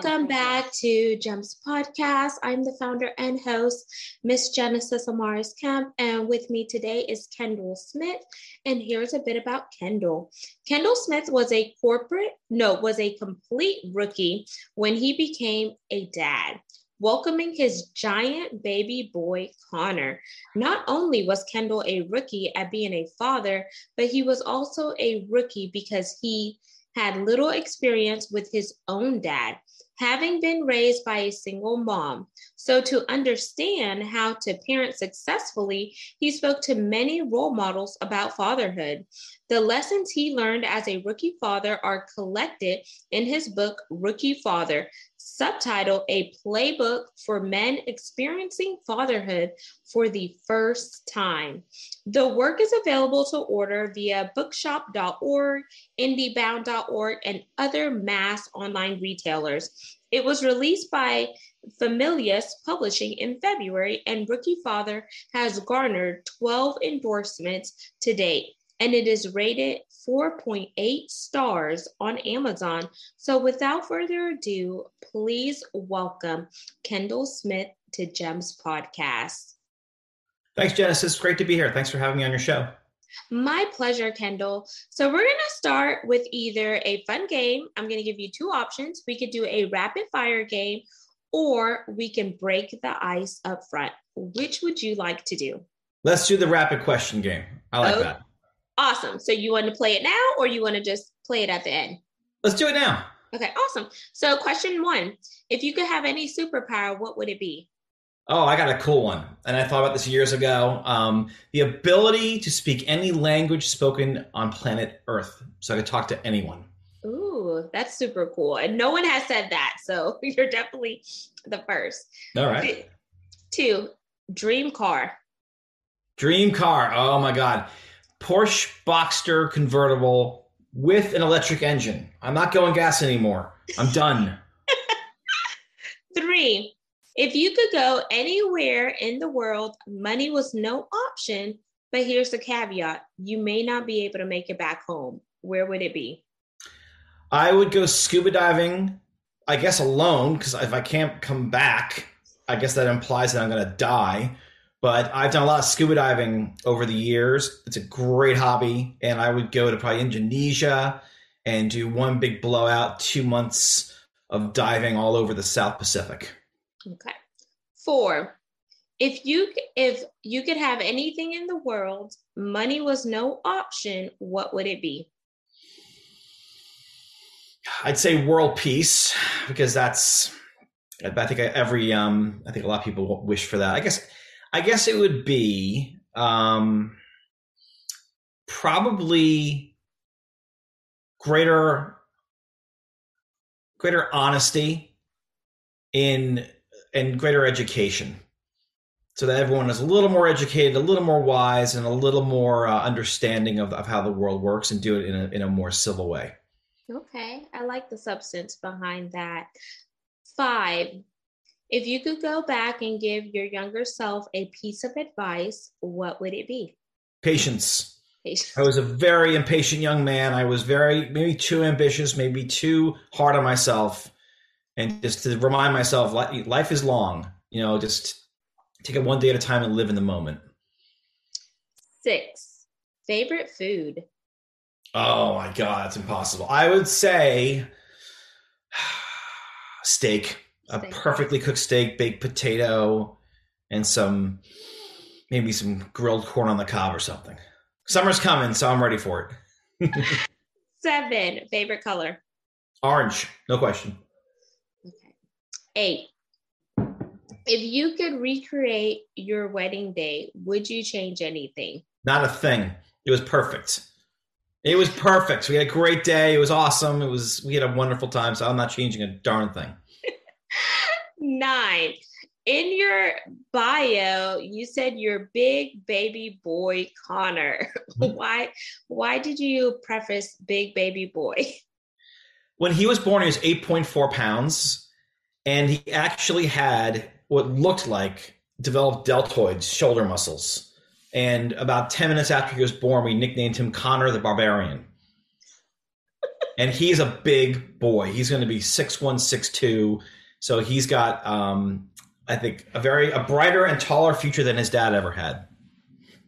Welcome back to GEMS Podcast. I'm the founder and host, Miss Genesis Amaris Kemp, and with me today is Kendall Smith. And here's a bit about Kendall. Kendall Smith was a corporate, no, was a complete rookie when he became a dad welcoming his giant baby boy, Connor. Not only was Kendall a rookie at being a father, but he was also a rookie because he had little experience with his own dad, having been raised by a single mom. So, to understand how to parent successfully, he spoke to many role models about fatherhood. The lessons he learned as a rookie father are collected in his book, Rookie Father subtitled A Playbook for Men Experiencing Fatherhood for the First Time. The work is available to order via bookshop.org, indiebound.org, and other mass online retailers. It was released by Familius Publishing in February, and Rookie Father has garnered 12 endorsements to date and it is rated 4.8 stars on Amazon. So, without further ado, please welcome Kendall Smith to GEMS Podcast. Thanks, Genesis. Great to be here. Thanks for having me on your show. My pleasure, Kendall. So, we're going to start with either a fun game. I'm going to give you two options. We could do a rapid fire game, or we can break the ice up front. Which would you like to do? Let's do the rapid question game. I like oh, that. Awesome. So you want to play it now or you want to just play it at the end? Let's do it now. Okay, awesome. So question one, if you could have any superpower, what would it be? Oh, I got a cool one. And I thought about this years ago. Um, the ability to speak any language spoken on planet Earth. So I could talk to anyone. Ooh, that's super cool. And no one has said that. So you're definitely the first. All right. Two, dream car. Dream car. Oh my God. Porsche Boxster convertible with an electric engine. I'm not going gas anymore. I'm done. Three, if you could go anywhere in the world, money was no option, but here's the caveat you may not be able to make it back home. Where would it be? I would go scuba diving, I guess alone, because if I can't come back, I guess that implies that I'm going to die. But I've done a lot of scuba diving over the years. It's a great hobby. And I would go to probably Indonesia and do one big blowout, two months of diving all over the South Pacific. Okay. Four. If you if you could have anything in the world, money was no option, what would it be? I'd say world peace because that's I think every um I think a lot of people wish for that. I guess I guess it would be um, probably greater greater honesty in and greater education so that everyone is a little more educated a little more wise and a little more uh, understanding of, of how the world works and do it in a, in a more civil way okay i like the substance behind that five if you could go back and give your younger self a piece of advice, what would it be? Patience. Patience. I was a very impatient young man. I was very, maybe too ambitious, maybe too hard on myself. And just to remind myself, life is long. You know, just take it one day at a time and live in the moment. Six, favorite food. Oh my God, it's impossible. I would say steak a perfectly cooked steak, baked potato, and some maybe some grilled corn on the cob or something. Summer's coming, so I'm ready for it. Seven favorite color. Orange, no question. Eight. If you could recreate your wedding day, would you change anything? Not a thing. It was perfect. It was perfect. We had a great day. It was awesome. It was we had a wonderful time. So I'm not changing a darn thing. Nine. in your bio, you said you're big baby boy Connor. Mm-hmm. why why did you preface big baby boy? When he was born, he was 8.4 pounds, and he actually had what looked like developed deltoids, shoulder muscles. And about 10 minutes after he was born, we nicknamed him Connor the Barbarian. and he's a big boy. He's going to be six one, six two. So he's got um, I think a very a brighter and taller future than his dad ever had.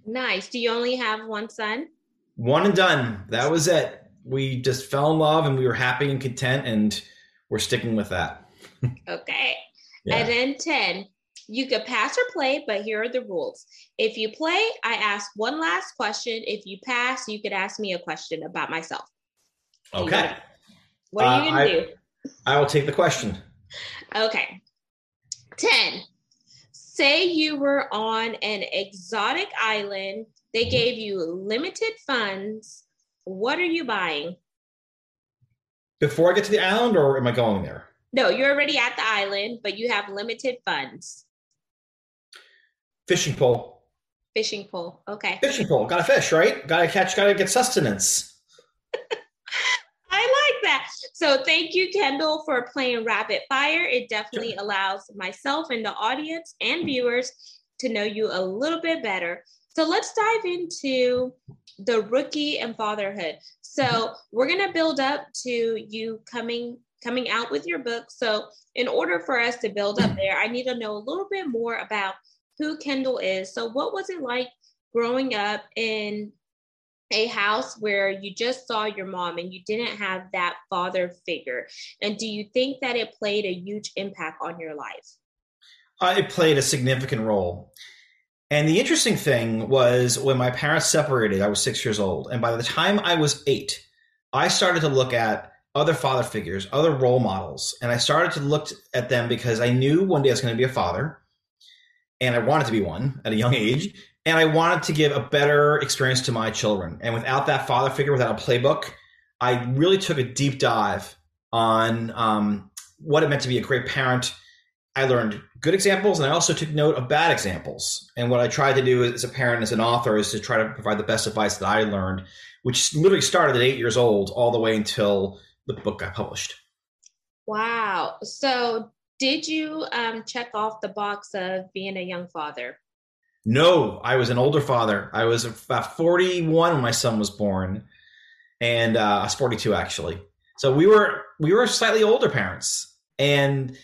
Nice. Do you only have one son? One and done. That was it. We just fell in love and we were happy and content and we're sticking with that. okay. Yeah. And then 10. You could pass or play, but here are the rules. If you play, I ask one last question. If you pass, you could ask me a question about myself. Okay. What are you going to uh, do? I will take the question. Okay. 10. Say you were on an exotic island, they mm-hmm. gave you limited funds. What are you buying? Before I get to the island, or am I going there? No, you're already at the island, but you have limited funds. Fishing pole. Fishing pole. Okay. Fishing pole. Got to fish, right? Got to catch. Got to get sustenance. I like that. So thank you, Kendall, for playing rapid fire. It definitely allows myself and the audience and viewers to know you a little bit better. So let's dive into the rookie and fatherhood. So we're gonna build up to you coming coming out with your book. So in order for us to build up there, I need to know a little bit more about who Kendall is. So what was it like growing up in a house where you just saw your mom and you didn't have that father figure? And do you think that it played a huge impact on your life? Uh, it played a significant role. And the interesting thing was when my parents separated, I was six years old. And by the time I was eight, I started to look at other father figures, other role models. And I started to look at them because I knew one day I was going to be a father. And I wanted to be one at a young age and I wanted to give a better experience to my children. And without that father figure, without a playbook, I really took a deep dive on um, what it meant to be a great parent. I learned good examples, and I also took note of bad examples. And what I tried to do as a parent, as an author, is to try to provide the best advice that I learned, which literally started at eight years old, all the way until the book got published. Wow! So, did you um, check off the box of being a young father? No, I was an older father. I was about 41 when my son was born, and uh, I was 42 actually. So we were we were slightly older parents. And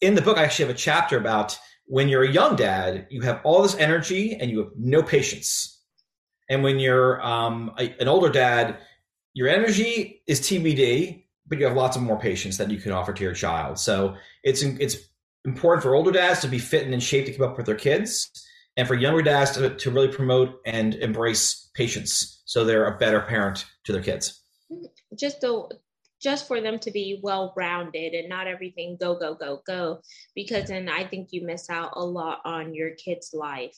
in the book, I actually have a chapter about when you're a young dad, you have all this energy and you have no patience. And when you're um, a, an older dad, your energy is TBD, but you have lots of more patience that you can offer to your child. So it's it's important for older dads to be fit and in shape to keep up with their kids and for younger dads to, to really promote and embrace patience so they're a better parent to their kids. Just the just for them to be well rounded and not everything go go go go because then i think you miss out a lot on your kid's life.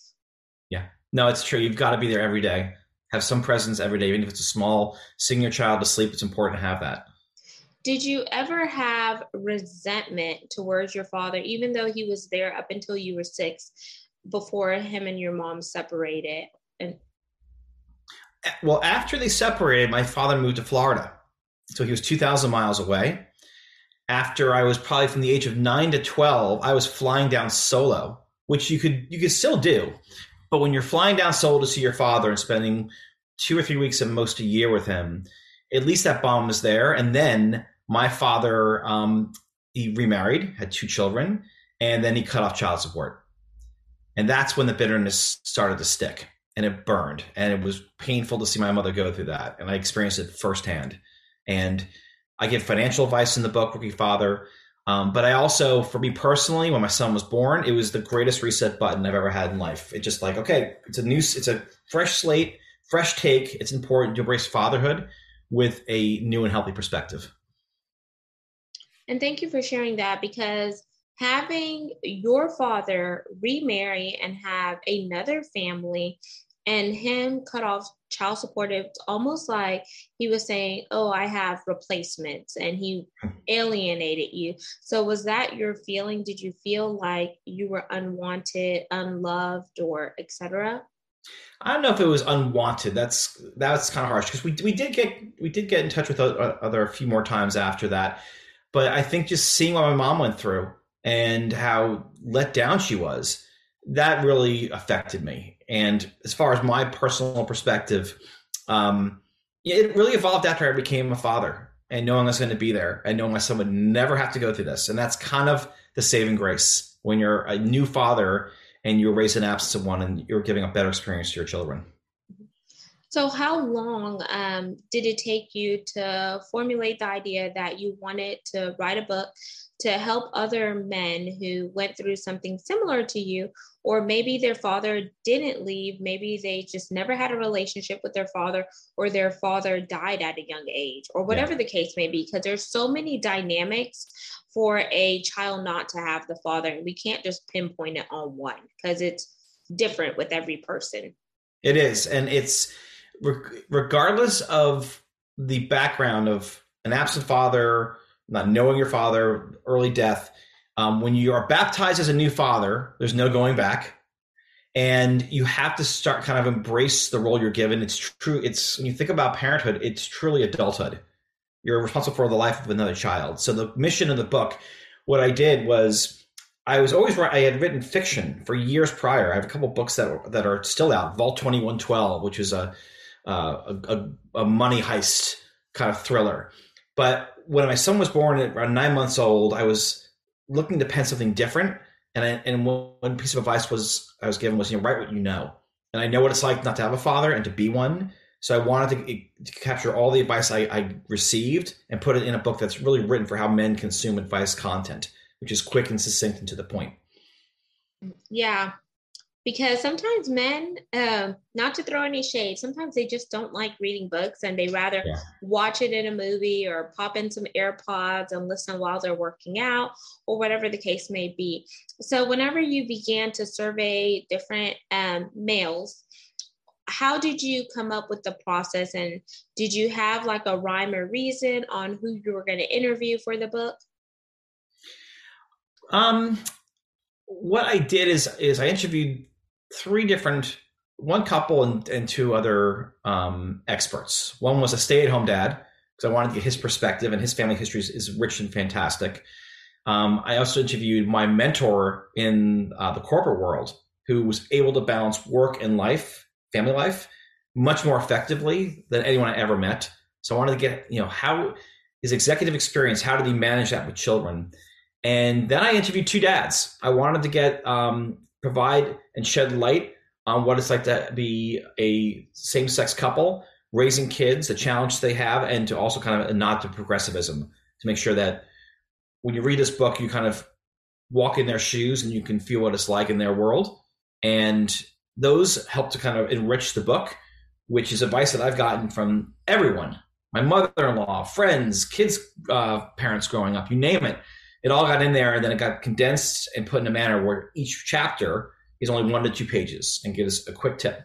Yeah. No it's true. You've got to be there every day. Have some presence every day even if it's a small sing your child to sleep it's important to have that did you ever have resentment towards your father even though he was there up until you were six before him and your mom separated? And well after they separated my father moved to florida. So he was 2000 miles away. After i was probably from the age of 9 to 12 i was flying down solo which you could you could still do. But when you're flying down solo to see your father and spending two or three weeks at most a year with him at least that bond was there. And then my father um, he remarried had two children and then he cut off child support and that's when the bitterness started to stick and it burned. And it was painful to see my mother go through that. And I experienced it firsthand. And I give financial advice in the book, Rookie Father. Um, but I also, for me personally, when my son was born, it was the greatest reset button I've ever had in life. It's just like, okay, it's a new, it's a fresh slate, fresh take. It's important to embrace fatherhood with a new and healthy perspective. And thank you for sharing that because having your father remarry and have another family and him cut off child support it's almost like he was saying oh i have replacements and he alienated you. So was that your feeling? Did you feel like you were unwanted unloved or etc I don't know if it was unwanted. That's that's kind of harsh because we we did get we did get in touch with other a few more times after that, but I think just seeing what my mom went through and how let down she was, that really affected me. And as far as my personal perspective, um, it really evolved after I became a father and knowing I was going to be there and knowing my son would never have to go through this. And that's kind of the saving grace when you're a new father and you're raising absence of one and you're giving a better experience to your children. So, how long um, did it take you to formulate the idea that you wanted to write a book to help other men who went through something similar to you? Or maybe their father didn't leave, maybe they just never had a relationship with their father, or their father died at a young age, or whatever yeah. the case may be, because there's so many dynamics for a child not to have the father. And we can't just pinpoint it on one because it's different with every person. It is. And it's regardless of the background of an absent father, not knowing your father, early death. Um, when you are baptized as a new father, there's no going back. And you have to start kind of embrace the role you're given. It's true. It's when you think about parenthood, it's truly adulthood you're responsible for the life of another child. So the mission of the book, what I did was I was always I had written fiction for years prior. I have a couple books that that are still out. Vault Twenty One Twelve, which is a, a, a a money heist kind of thriller. But when my son was born at around nine months old, I was looking to pen something different. And I, and one piece of advice was I was given was you know write what you know. And I know what it's like not to have a father and to be one. So I wanted to, to capture all the advice I, I, received and put it in a book that's really written for how men consume advice content, which is quick and succinct and to the point. Yeah, because sometimes men, uh, not to throw any shade, sometimes they just don't like reading books and they rather yeah. watch it in a movie or pop in some AirPods and listen while they're working out or whatever the case may be. So, whenever you began to survey different um, males how did you come up with the process and did you have like a rhyme or reason on who you were going to interview for the book um what i did is is i interviewed three different one couple and, and two other um, experts one was a stay-at-home dad because i wanted to get his perspective and his family history is, is rich and fantastic um, i also interviewed my mentor in uh, the corporate world who was able to balance work and life family life much more effectively than anyone I ever met. So I wanted to get, you know, how his executive experience, how did he manage that with children? And then I interviewed two dads. I wanted to get, um, provide and shed light on what it's like to be a same sex couple, raising kids, the challenge they have, and to also kind of a nod to progressivism to make sure that when you read this book, you kind of walk in their shoes and you can feel what it's like in their world. And those help to kind of enrich the book, which is advice that I've gotten from everyone my mother in law, friends, kids, uh, parents growing up, you name it. It all got in there and then it got condensed and put in a manner where each chapter is only one to two pages and gives a quick tip.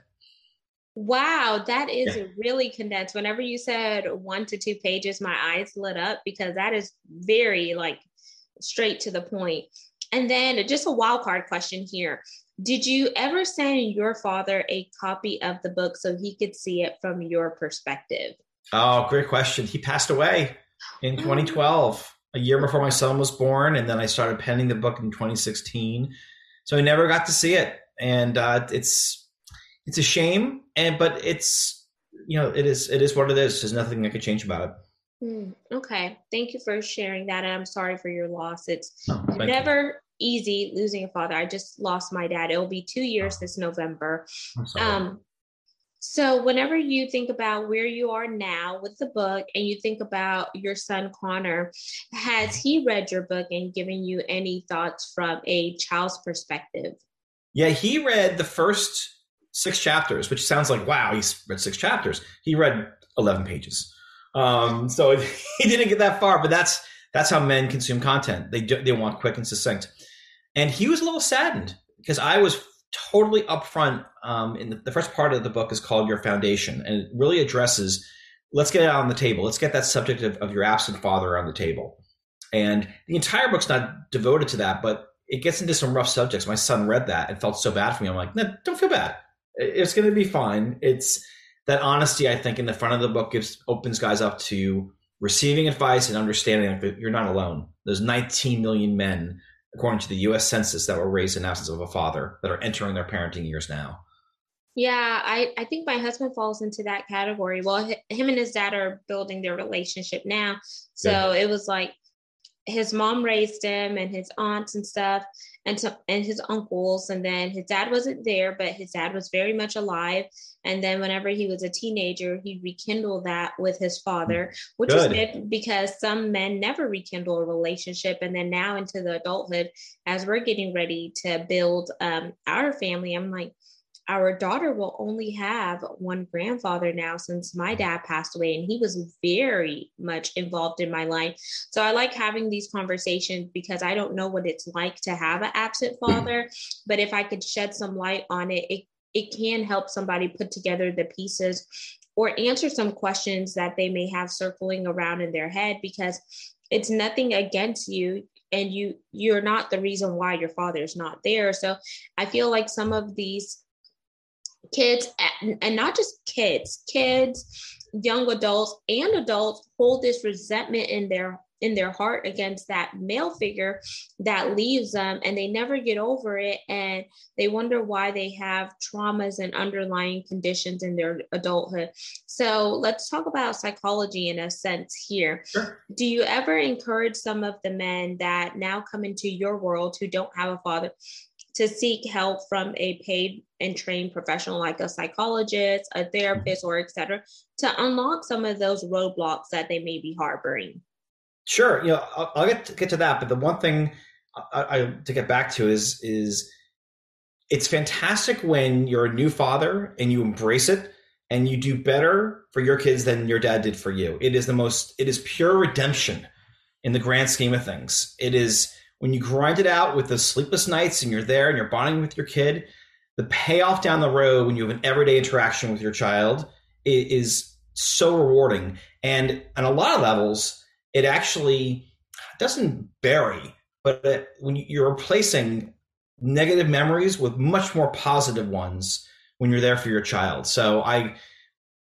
Wow, that is yeah. really condensed. Whenever you said one to two pages, my eyes lit up because that is very like straight to the point. And then just a wild card question here. Did you ever send your father a copy of the book so he could see it from your perspective? Oh, great question. He passed away in 2012, a year before my son was born, and then I started penning the book in 2016. So I never got to see it, and uh, it's it's a shame. And but it's you know it is it is what it is. There's nothing I could change about it. Mm, okay, thank you for sharing that. And I'm sorry for your loss. It's oh, never easy losing a father. I just lost my dad. It'll be two years this November. Um, so, whenever you think about where you are now with the book and you think about your son Connor, has he read your book and given you any thoughts from a child's perspective? Yeah, he read the first six chapters, which sounds like, wow, he's read six chapters. He read 11 pages. Um, so he didn't get that far, but that's that's how men consume content. They do, they want quick and succinct. And he was a little saddened because I was totally upfront. Um, in the, the first part of the book is called Your Foundation, and it really addresses. Let's get it on the table. Let's get that subject of, of your absent father on the table. And the entire book's not devoted to that, but it gets into some rough subjects. My son read that and felt so bad for me. I'm like, no, don't feel bad. It's going to be fine. It's that honesty. I think in the front of the book gives opens guys up to receiving advice and understanding that you're not alone. There's 19 million men, according to the U.S. Census, that were raised in absence of a father that are entering their parenting years now. Yeah, I, I think my husband falls into that category. Well, him and his dad are building their relationship now. So Good. it was like his mom raised him and his aunts and stuff and to, and his uncles and then his dad wasn't there but his dad was very much alive and then whenever he was a teenager he rekindled that with his father which Good. is good because some men never rekindle a relationship and then now into the adulthood as we're getting ready to build um, our family i'm like our daughter will only have one grandfather now since my dad passed away and he was very much involved in my life. So i like having these conversations because i don't know what it's like to have an absent father but if i could shed some light on it it, it can help somebody put together the pieces or answer some questions that they may have circling around in their head because it's nothing against you and you you're not the reason why your father is not there. So i feel like some of these kids and not just kids kids young adults and adults hold this resentment in their in their heart against that male figure that leaves them and they never get over it and they wonder why they have traumas and underlying conditions in their adulthood so let's talk about psychology in a sense here sure. do you ever encourage some of the men that now come into your world who don't have a father to seek help from a paid and trained professional like a psychologist, a therapist, or etc., to unlock some of those roadblocks that they may be harboring. Sure, you know, I'll, I'll get to, get to that, but the one thing I, I, to get back to is is it's fantastic when you're a new father and you embrace it and you do better for your kids than your dad did for you. It is the most. It is pure redemption in the grand scheme of things. It is when you grind it out with the sleepless nights and you're there and you're bonding with your kid, the payoff down the road when you have an everyday interaction with your child is so rewarding. And on a lot of levels, it actually doesn't bury, but when you're replacing negative memories with much more positive ones when you're there for your child. So I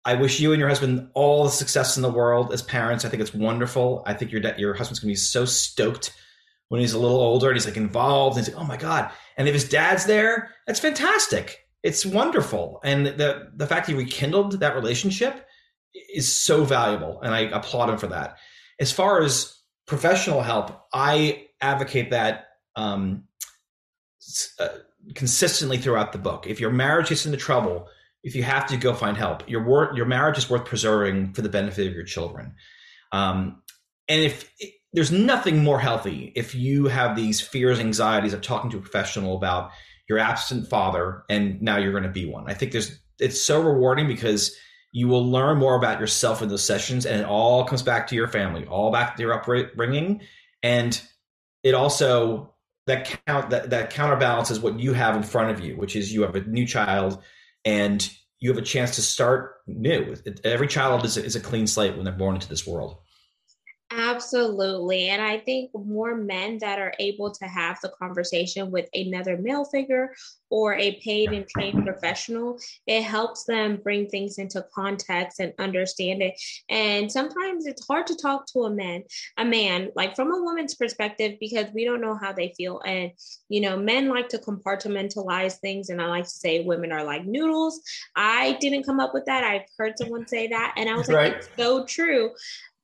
I wish you and your husband all the success in the world as parents. I think it's wonderful. I think your your husband's gonna be so stoked when he's a little older and he's like involved and he's like, oh my God. And if his dad's there, that's fantastic. It's wonderful. And the the fact he rekindled that relationship is so valuable. And I applaud him for that. As far as professional help, I advocate that um, uh, consistently throughout the book. If your marriage gets into trouble, if you have to go find help, your wor- your marriage is worth preserving for the benefit of your children. Um, and if there's nothing more healthy if you have these fears, anxieties of talking to a professional about your absent father and now you're going to be one. I think there's it's so rewarding because you will learn more about yourself in those sessions and it all comes back to your family, all back to your upbringing and it also that count that, that counterbalances what you have in front of you, which is you have a new child and you have a chance to start new. Every child is a, is a clean slate when they're born into this world. Absolutely. And I think more men that are able to have the conversation with another male figure or a paid and trained professional, it helps them bring things into context and understand it. And sometimes it's hard to talk to a man, a man, like from a woman's perspective, because we don't know how they feel. And, you know, men like to compartmentalize things. And I like to say women are like noodles. I didn't come up with that. I've heard someone say that. And I was like, right. it's so true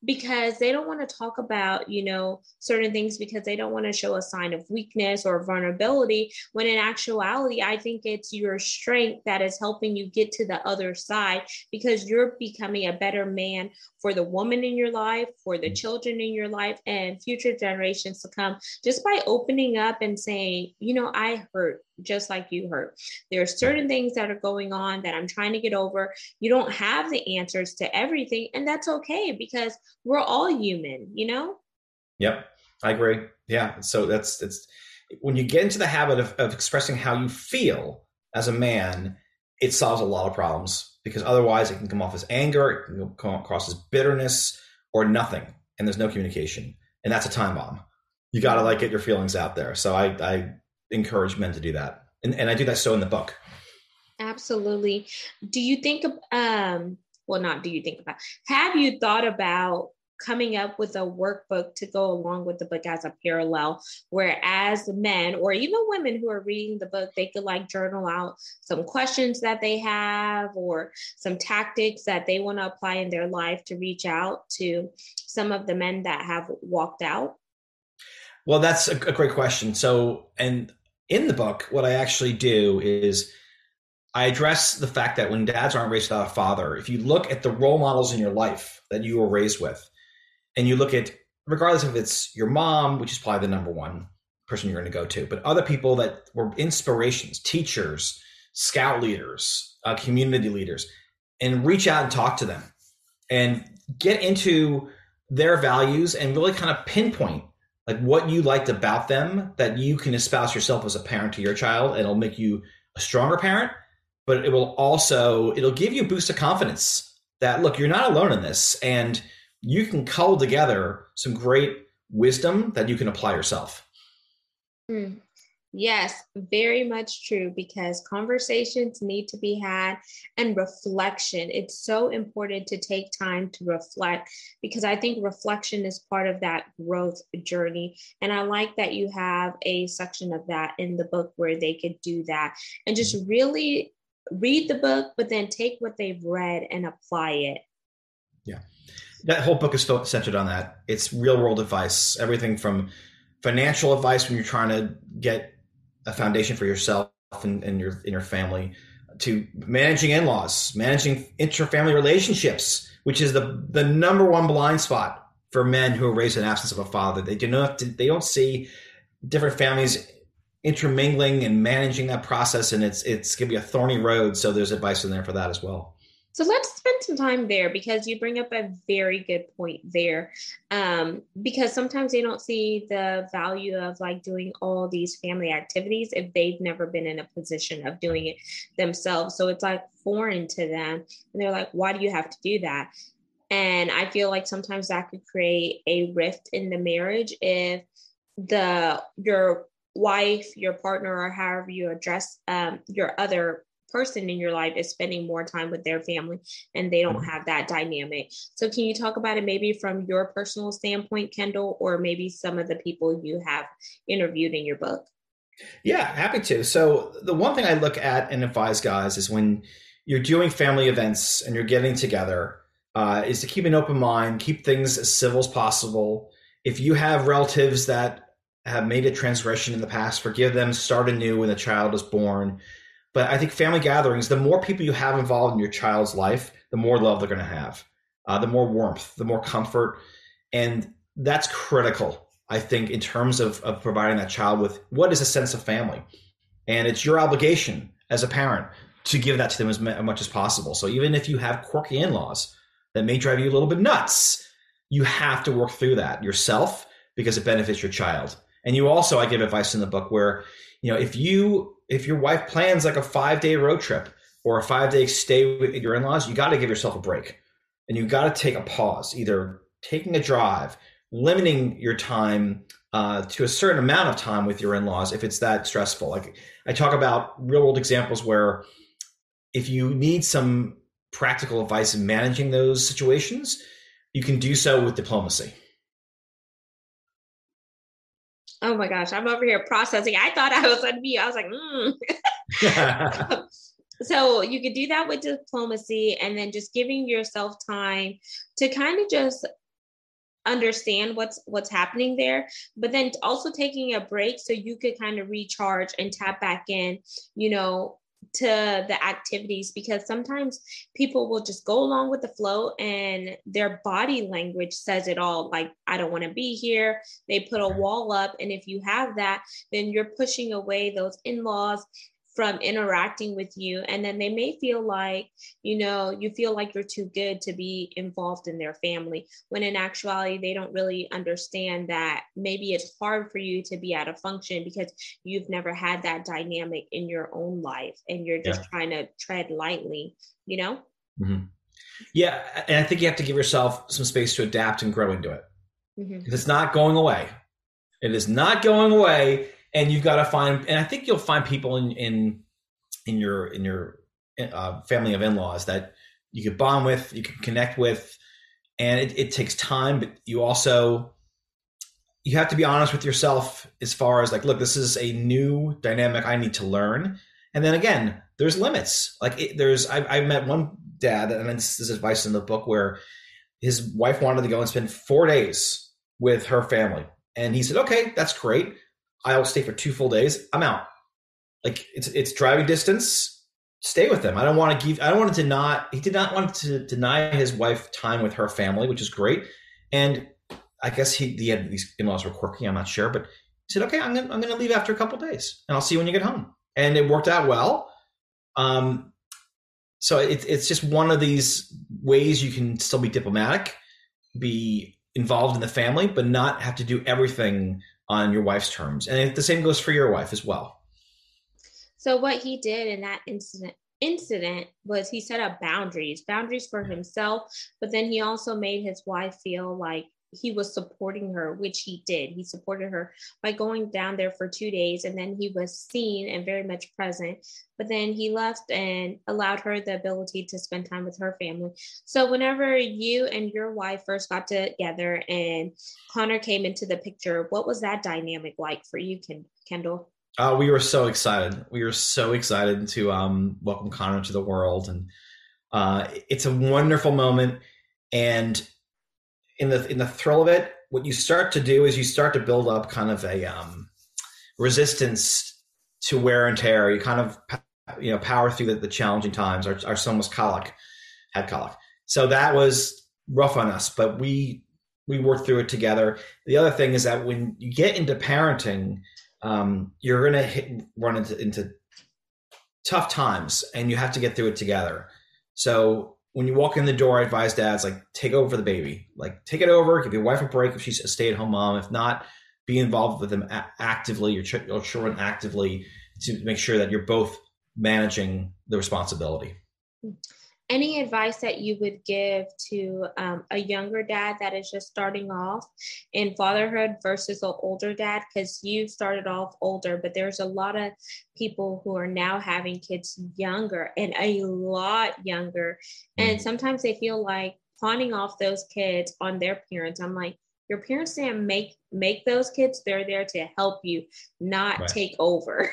because they don't want to talk about you know certain things because they don't want to show a sign of weakness or vulnerability when in actuality i think it's your strength that is helping you get to the other side because you're becoming a better man for the woman in your life for the mm. children in your life and future generations to come. Just by opening up and saying you know i hurt just like you hurt. There are certain things that are going on that I'm trying to get over. You don't have the answers to everything, and that's okay because we're all human, you know? Yep, I agree. Yeah. So that's it's when you get into the habit of, of expressing how you feel, as a man, it solves a lot of problems because otherwise it can come off as anger, it can come across as bitterness or nothing, and there's no communication, and that's a time bomb. You got to like get your feelings out there. So I, I encourage men to do that, and, and I do that so in the book. Absolutely. Do you think, um, well, not do you think about, have you thought about coming up with a workbook to go along with the book as a parallel whereas men or even women who are reading the book they could like journal out some questions that they have or some tactics that they want to apply in their life to reach out to some of the men that have walked out well that's a, great question so and in the book what i actually do is I address the fact that when dads aren't raised without a father, if you look at the role models in your life that you were raised with, and you look at regardless if it's your mom, which is probably the number one person you're going to go to, but other people that were inspirations, teachers, scout leaders, uh, community leaders, and reach out and talk to them and get into their values and really kind of pinpoint like what you liked about them that you can espouse yourself as a parent to your child it'll make you a stronger parent but it will also it'll give you a boost of confidence that look you're not alone in this and you can cull together some great wisdom that you can apply yourself. Mm. Yes, very much true because conversations need to be had and reflection. It's so important to take time to reflect because I think reflection is part of that growth journey. And I like that you have a section of that in the book where they could do that and just really read the book, but then take what they've read and apply it. Yeah that whole book is centered on that. It's real world advice, everything from financial advice when you're trying to get a foundation for yourself and, and your in your family, to managing in-laws, managing inter-family relationships, which is the the number one blind spot for men who are raised in absence of a father. They do not they don't see different families intermingling and managing that process, and it's it's gonna be a thorny road. So there's advice in there for that as well. So let's spend some time there because you bring up a very good point there. Um, because sometimes they don't see the value of like doing all these family activities if they've never been in a position of doing it themselves. So it's like foreign to them. And they're like, why do you have to do that? And I feel like sometimes that could create a rift in the marriage if the your wife, your partner, or however you address um, your other person in your life is spending more time with their family and they don't mm-hmm. have that dynamic. So, can you talk about it maybe from your personal standpoint, Kendall, or maybe some of the people you have interviewed in your book? Yeah, happy to. So, the one thing I look at and advise guys is when you're doing family events and you're getting together, uh, is to keep an open mind, keep things as civil as possible. If you have relatives that have made a transgression in the past, forgive them, start anew when the child is born. But I think family gatherings, the more people you have involved in your child's life, the more love they're going to have, uh, the more warmth, the more comfort. And that's critical, I think, in terms of, of providing that child with what is a sense of family. And it's your obligation as a parent to give that to them as much as possible. So even if you have quirky in laws that may drive you a little bit nuts, you have to work through that yourself because it benefits your child. And you also, I give advice in the book where, you know, if you if your wife plans like a five day road trip or a five day stay with your in laws, you got to give yourself a break and you got to take a pause, either taking a drive, limiting your time uh, to a certain amount of time with your in laws if it's that stressful. Like I talk about real world examples where if you need some practical advice in managing those situations, you can do so with diplomacy. Oh my gosh, I'm over here processing. I thought I was on mute. I was like, mm. so you could do that with diplomacy and then just giving yourself time to kind of just understand what's what's happening there but then also taking a break so you could kind of recharge and tap back in you know to the activities because sometimes people will just go along with the flow and their body language says it all. Like i don't want to be here. They put a wall up and if you have that then you're pushing away those in-laws from interacting with you and then they may feel like you know you feel like you're too good to be involved in their family when in actuality they don't really understand that maybe it's hard for you to be at a function because you've never had that dynamic in your own life and you're just yeah. trying to tread lightly you know mm-hmm. yeah and i think you have to give yourself some space to adapt and grow into it mm-hmm. it's not going away it is not going away and you've got to find and i think you'll find people in in in your in your uh, family of in-laws that you can bond with you can connect with and it, it takes time but you also you have to be honest with yourself as far as like look this is a new dynamic i need to learn. And then again there's limits. Like it, there's I, I met one dad and this is advice in the book where his wife wanted to go and spend four days with her family. And he said okay that's great I'll stay for two full days. I'm out. Like it's it's driving distance. Stay with them. I don't want to give. I don't want to not. He did not want to deny his wife time with her family, which is great. And I guess he, had these in-laws were quirky. I'm not sure, but he said, "Okay, I'm gonna, I'm going to leave after a couple days, and I'll see you when you get home." And it worked out well. Um, so it, it's just one of these ways you can still be diplomatic, be involved in the family, but not have to do everything on your wife's terms. And the same goes for your wife as well. So what he did in that incident incident was he set up boundaries, boundaries for himself, but then he also made his wife feel like he was supporting her, which he did. He supported her by going down there for two days and then he was seen and very much present. But then he left and allowed her the ability to spend time with her family. So, whenever you and your wife first got together and Connor came into the picture, what was that dynamic like for you, Kendall? Uh, we were so excited. We were so excited to um, welcome Connor to the world. And uh, it's a wonderful moment. And in the in the thrill of it, what you start to do is you start to build up kind of a um, resistance to wear and tear. You kind of you know power through the, the challenging times. Our, our son was colic, had colic, so that was rough on us, but we we worked through it together. The other thing is that when you get into parenting, um, you're going to hit, run into, into tough times, and you have to get through it together. So when you walk in the door, I advise dads like take over for the baby, like take it over, give your wife a break if she's a stay at home mom. If not, be involved with them actively, your, ch- your children actively to make sure that you're both managing the responsibility. Mm-hmm any advice that you would give to um, a younger dad that is just starting off in fatherhood versus an older dad? Because you started off older but there's a lot of people who are now having kids younger and a lot younger. And sometimes they feel like pawning off those kids on their parents. I'm like your parents didn't make make those kids. They're there to help you not right. take over.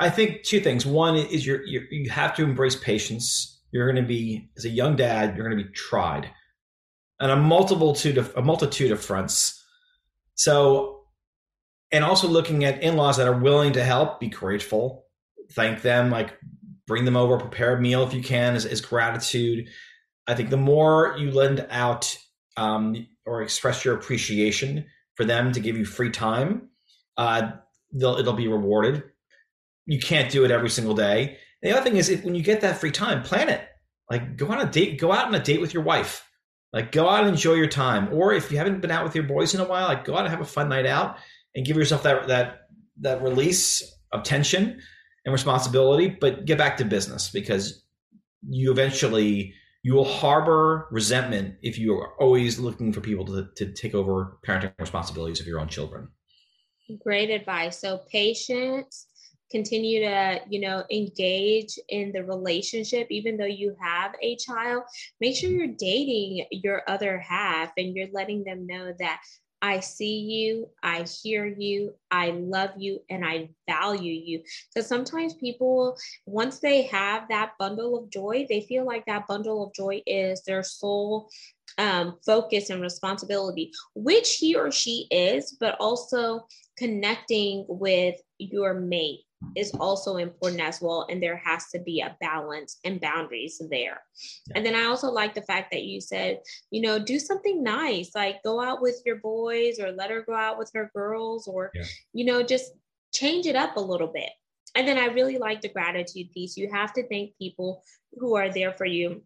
I think two things. One is you're you have to embrace patience you're going to be as a young dad you're going to be tried on a multitude of a multitude of fronts. So and also looking at in-laws that are willing to help be grateful thank them like bring them over prepare a meal if you can is, as gratitude. I think the more you lend out um, or express your appreciation for them to give you free time uh, it'll be rewarded. You can't do it every single day the other thing is, if, when you get that free time, plan it. Like go on a date, go out on a date with your wife. Like go out and enjoy your time. Or if you haven't been out with your boys in a while, like go out and have a fun night out and give yourself that that that release of tension and responsibility. But get back to business because you eventually you will harbor resentment if you are always looking for people to, to take over parenting responsibilities of your own children. Great advice. So patience, continue to you know engage in the relationship even though you have a child make sure you're dating your other half and you're letting them know that I see you, I hear you, I love you, and I value you. Because sometimes people, once they have that bundle of joy, they feel like that bundle of joy is their sole um, focus and responsibility, which he or she is, but also connecting with your mate is also important as well. And there has to be a balance and boundaries there. Yeah. And then I also like the fact that you said, you know, do something nice, like go out with your boys or let her go out with her girls or, yeah. you know, just change it up a little bit. And then I really like the gratitude piece. You have to thank people who are there for you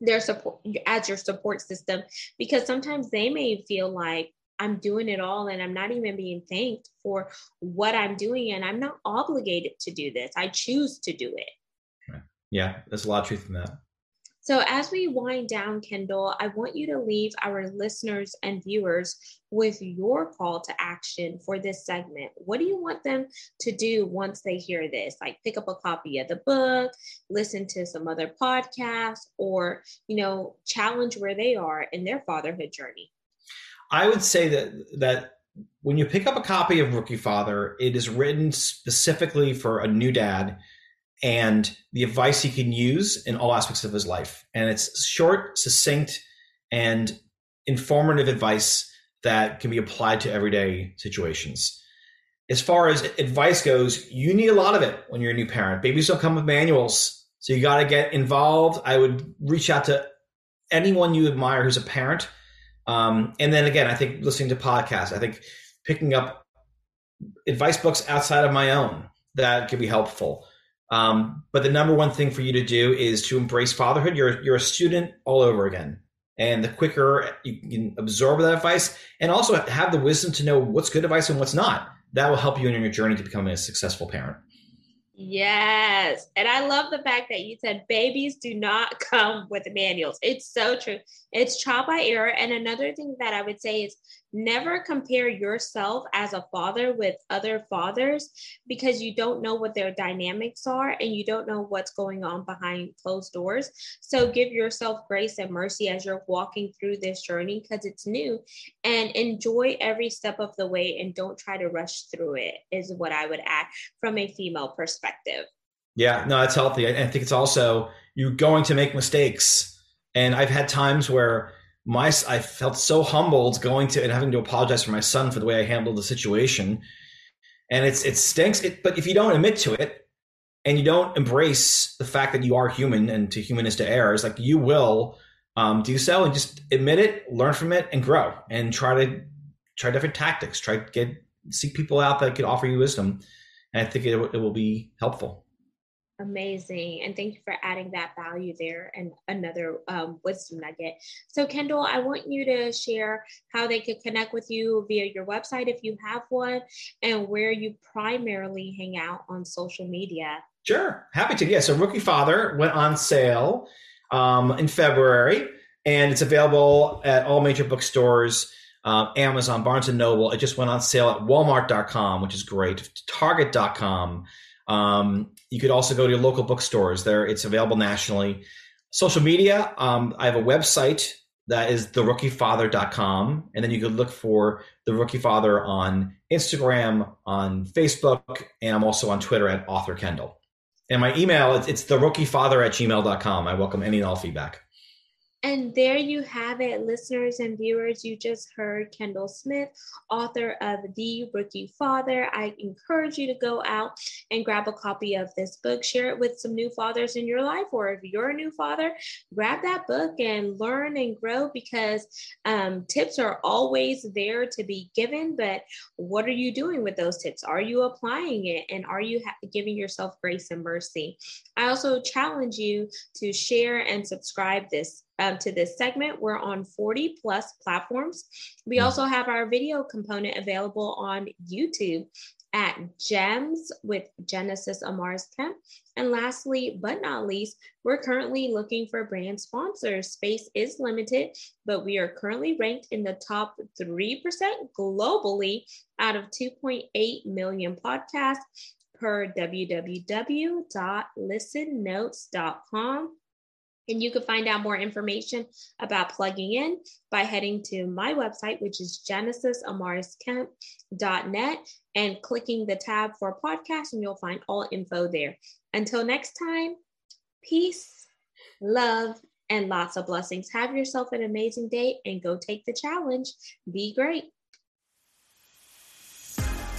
their support as your support system because sometimes they may feel like I'm doing it all and I'm not even being thanked for what I'm doing and I'm not obligated to do this. I choose to do it. Yeah, there's a lot of truth in that. So, as we wind down, Kendall, I want you to leave our listeners and viewers with your call to action for this segment. What do you want them to do once they hear this? Like pick up a copy of the book, listen to some other podcasts, or, you know, challenge where they are in their fatherhood journey. I would say that that when you pick up a copy of Rookie Father, it is written specifically for a new dad and the advice he can use in all aspects of his life. And it's short, succinct, and informative advice that can be applied to everyday situations. As far as advice goes, you need a lot of it when you're a new parent. Babies don't come with manuals. So you got to get involved. I would reach out to anyone you admire who's a parent. Um, and then again, I think listening to podcasts, I think picking up advice books outside of my own that could be helpful. Um, but the number one thing for you to do is to embrace fatherhood. You're you're a student all over again, and the quicker you can absorb that advice, and also have the wisdom to know what's good advice and what's not, that will help you in your journey to becoming a successful parent. Yes. And I love the fact that you said babies do not come with manuals. It's so true. It's trial by error. And another thing that I would say is never compare yourself as a father with other fathers because you don't know what their dynamics are and you don't know what's going on behind closed doors. So give yourself grace and mercy as you're walking through this journey because it's new and enjoy every step of the way and don't try to rush through it, is what I would add from a female perspective. Yeah, no, it's healthy. I think it's also you're going to make mistakes. And I've had times where my I felt so humbled going to and having to apologize for my son for the way I handled the situation. And it's it stinks. It, but if you don't admit to it and you don't embrace the fact that you are human and to human is to err, it's like you will um, do so and just admit it, learn from it, and grow and try to try different tactics. Try to get seek people out that could offer you wisdom. And I think it, it will be helpful. Amazing. And thank you for adding that value there and another um, wisdom nugget. So, Kendall, I want you to share how they could connect with you via your website if you have one and where you primarily hang out on social media. Sure. Happy to. Yeah. So, Rookie Father went on sale um, in February and it's available at all major bookstores. Uh, Amazon, Barnes and Noble. It just went on sale at Walmart.com, which is great. Target.com. Um, you could also go to your local bookstores. There, it's available nationally. Social media. Um, I have a website that is therookiefather.com, and then you could look for the Rookie Father on Instagram, on Facebook, and I'm also on Twitter at Author Kendall. And my email it's, it's therookiefather at gmail.com. I welcome any and all feedback. And there you have it, listeners and viewers. You just heard Kendall Smith, author of The Rookie Father. I encourage you to go out and grab a copy of this book, share it with some new fathers in your life, or if you're a new father, grab that book and learn and grow because um, tips are always there to be given. But what are you doing with those tips? Are you applying it? And are you ha- giving yourself grace and mercy? I also challenge you to share and subscribe this um, to this segment. We're on 40 plus platforms. We hmm. also have our video component available on YouTube at Gems with Genesis Amaris Kemp. And lastly, but not least, we're currently looking for brand sponsors. Space is limited, but we are currently ranked in the top 3% globally out of 2.8 million podcasts per www.listennotes.com and you can find out more information about plugging in by heading to my website, which is genesisamarisKemp.net, and clicking the tab for podcast, and you'll find all info there. Until next time, peace, love, and lots of blessings. Have yourself an amazing day and go take the challenge. Be great.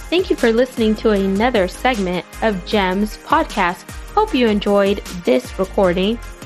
Thank you for listening to another segment of GEMS podcast. Hope you enjoyed this recording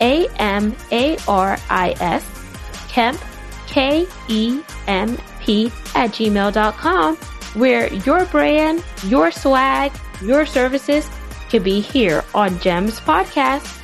A M A R I S, Kemp, K E M P, at gmail.com, where your brand, your swag, your services could be here on GEMS Podcast.